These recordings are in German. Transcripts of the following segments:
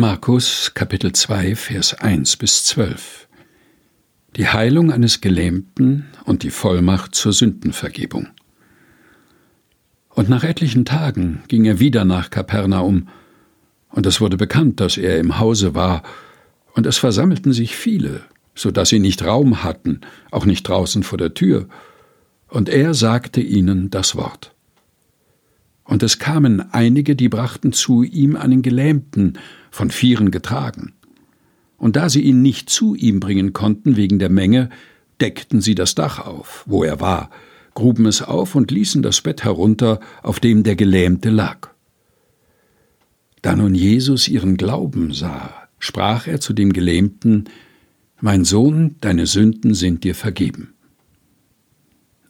Markus Kapitel 2 Vers 1 bis 12 Die Heilung eines Gelähmten und die Vollmacht zur Sündenvergebung. Und nach etlichen Tagen ging er wieder nach Kapernaum, und es wurde bekannt, dass er im Hause war, und es versammelten sich viele, so dass sie nicht Raum hatten, auch nicht draußen vor der Tür, und er sagte ihnen das Wort. Und es kamen einige, die brachten zu ihm einen Gelähmten, von Vieren getragen. Und da sie ihn nicht zu ihm bringen konnten wegen der Menge, deckten sie das Dach auf, wo er war, gruben es auf und ließen das Bett herunter, auf dem der Gelähmte lag. Da nun Jesus ihren Glauben sah, sprach er zu dem Gelähmten, Mein Sohn, deine Sünden sind dir vergeben.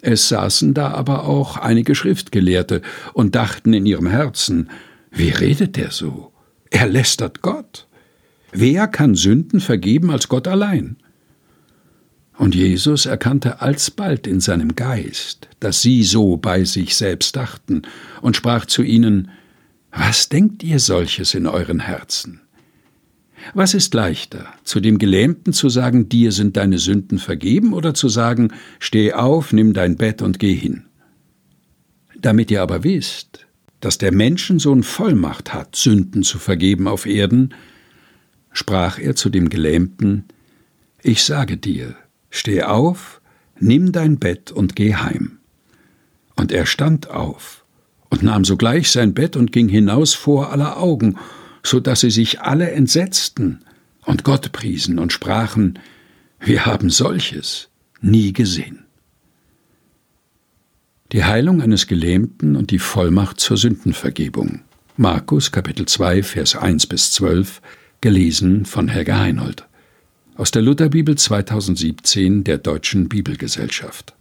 Es saßen da aber auch einige Schriftgelehrte und dachten in ihrem Herzen, wie redet er so? Er lästert Gott. Wer kann Sünden vergeben als Gott allein? Und Jesus erkannte alsbald in seinem Geist, dass sie so bei sich selbst dachten, und sprach zu ihnen, Was denkt ihr solches in euren Herzen? Was ist leichter, zu dem Gelähmten zu sagen, dir sind deine Sünden vergeben, oder zu sagen, steh auf, nimm dein Bett und geh hin? Damit ihr aber wisst, dass der Menschensohn Vollmacht hat, Sünden zu vergeben auf Erden, sprach er zu dem Gelähmten, Ich sage dir, steh auf, nimm dein Bett und geh heim. Und er stand auf und nahm sogleich sein Bett und ging hinaus vor aller Augen, so dass sie sich alle entsetzten und Gott priesen und sprachen, wir haben solches nie gesehen. Die Heilung eines Gelähmten und die Vollmacht zur Sündenvergebung. Markus Kapitel 2 Vers 1 bis 12 gelesen von Helga Heinold aus der Lutherbibel 2017 der Deutschen Bibelgesellschaft